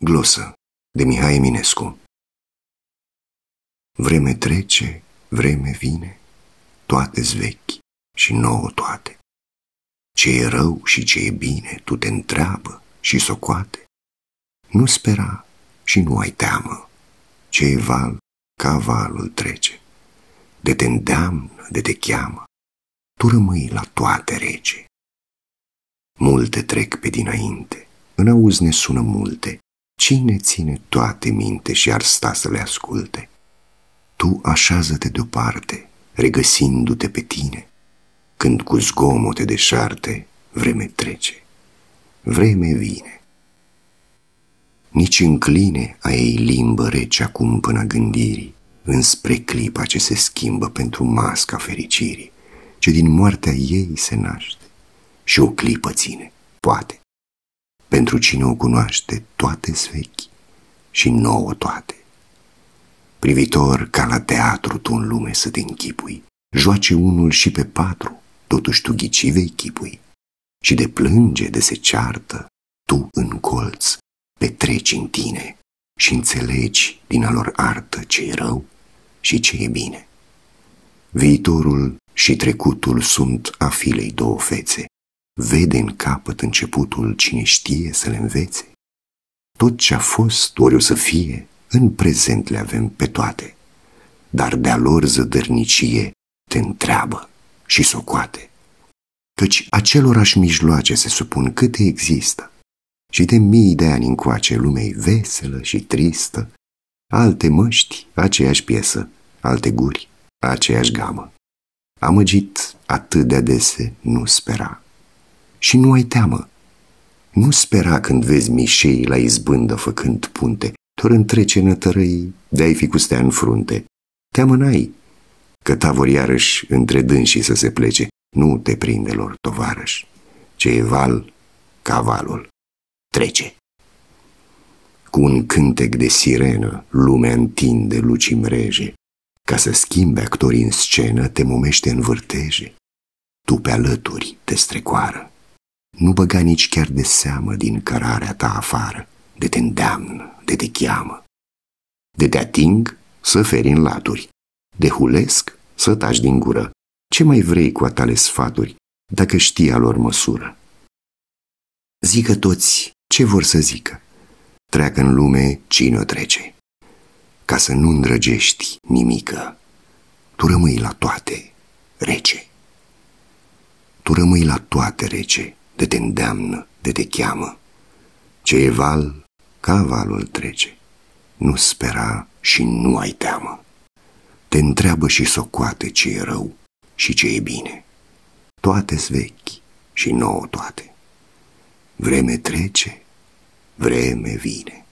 Glosă de Mihai Eminescu Vreme trece, vreme vine, toate vechi și nouă toate. Ce e rău și ce e bine, tu te întreabă și socoate. Nu spera și nu ai teamă, ce e val, ca valul trece. De te îndeamnă, de te cheamă, tu rămâi la toate rece. Multe trec pe dinainte, în auz ne sună multe, Cine ține toate minte și ar sta să le asculte? Tu așează-te deoparte, regăsindu-te pe tine, când cu zgomote de șarte vreme trece, vreme vine. Nici încline a ei limbă rece acum până gândirii, înspre clipa ce se schimbă pentru masca fericirii, ce din moartea ei se naște și o clipă ține, poate, pentru cine o cunoaște, toate vechi și nouă toate. Privitor ca la teatru tu în lume să te închipui, joace unul și pe patru, totuși tu ghici vei chipui. Și de plânge, de se ceartă, tu în colț petreci în tine și înțelegi din a lor artă ce e rău și ce e bine. Viitorul și trecutul sunt a filei două fețe, vede în capăt începutul cine știe să le învețe. Tot ce a fost, ori o să fie, în prezent le avem pe toate, dar de-a lor zădărnicie te întreabă și socoate. Căci acelorași mijloace se supun câte există și de mii de ani încoace lumea veselă și tristă, alte măști, aceeași piesă, alte guri, aceeași gamă. Amăgit atât de adese nu spera și nu ai teamă. Nu spera când vezi mișei la izbândă făcând punte, doar întrece nătărăi de-ai fi cu stea în frunte. Teamă n-ai, că ta vor iarăși între dânsii să se plece, nu te prinde lor, tovarăș. Ce e val, cavalul, trece. Cu un cântec de sirenă, lumea întinde luci mreje, ca să schimbe actorii în scenă, te momește în vârteje. Tu pe alături te strecoară nu băga nici chiar de seamă din cărarea ta afară, de te îndeamnă, de te cheamă. De te ating, să feri în laturi, de hulesc, să taci din gură. Ce mai vrei cu atale sfaturi, dacă știi a lor măsură? Zică toți ce vor să zică, treacă în lume cine o trece, ca să nu îndrăgești nimică. Tu rămâi la toate rece. Tu rămâi la toate rece de te îndeamnă, de te cheamă. Ce e val, ca valul trece. Nu spera și nu ai teamă. Te întreabă și socoate ce e rău și ce e bine. Toate-s vechi și nouă toate. Vreme trece, vreme vine.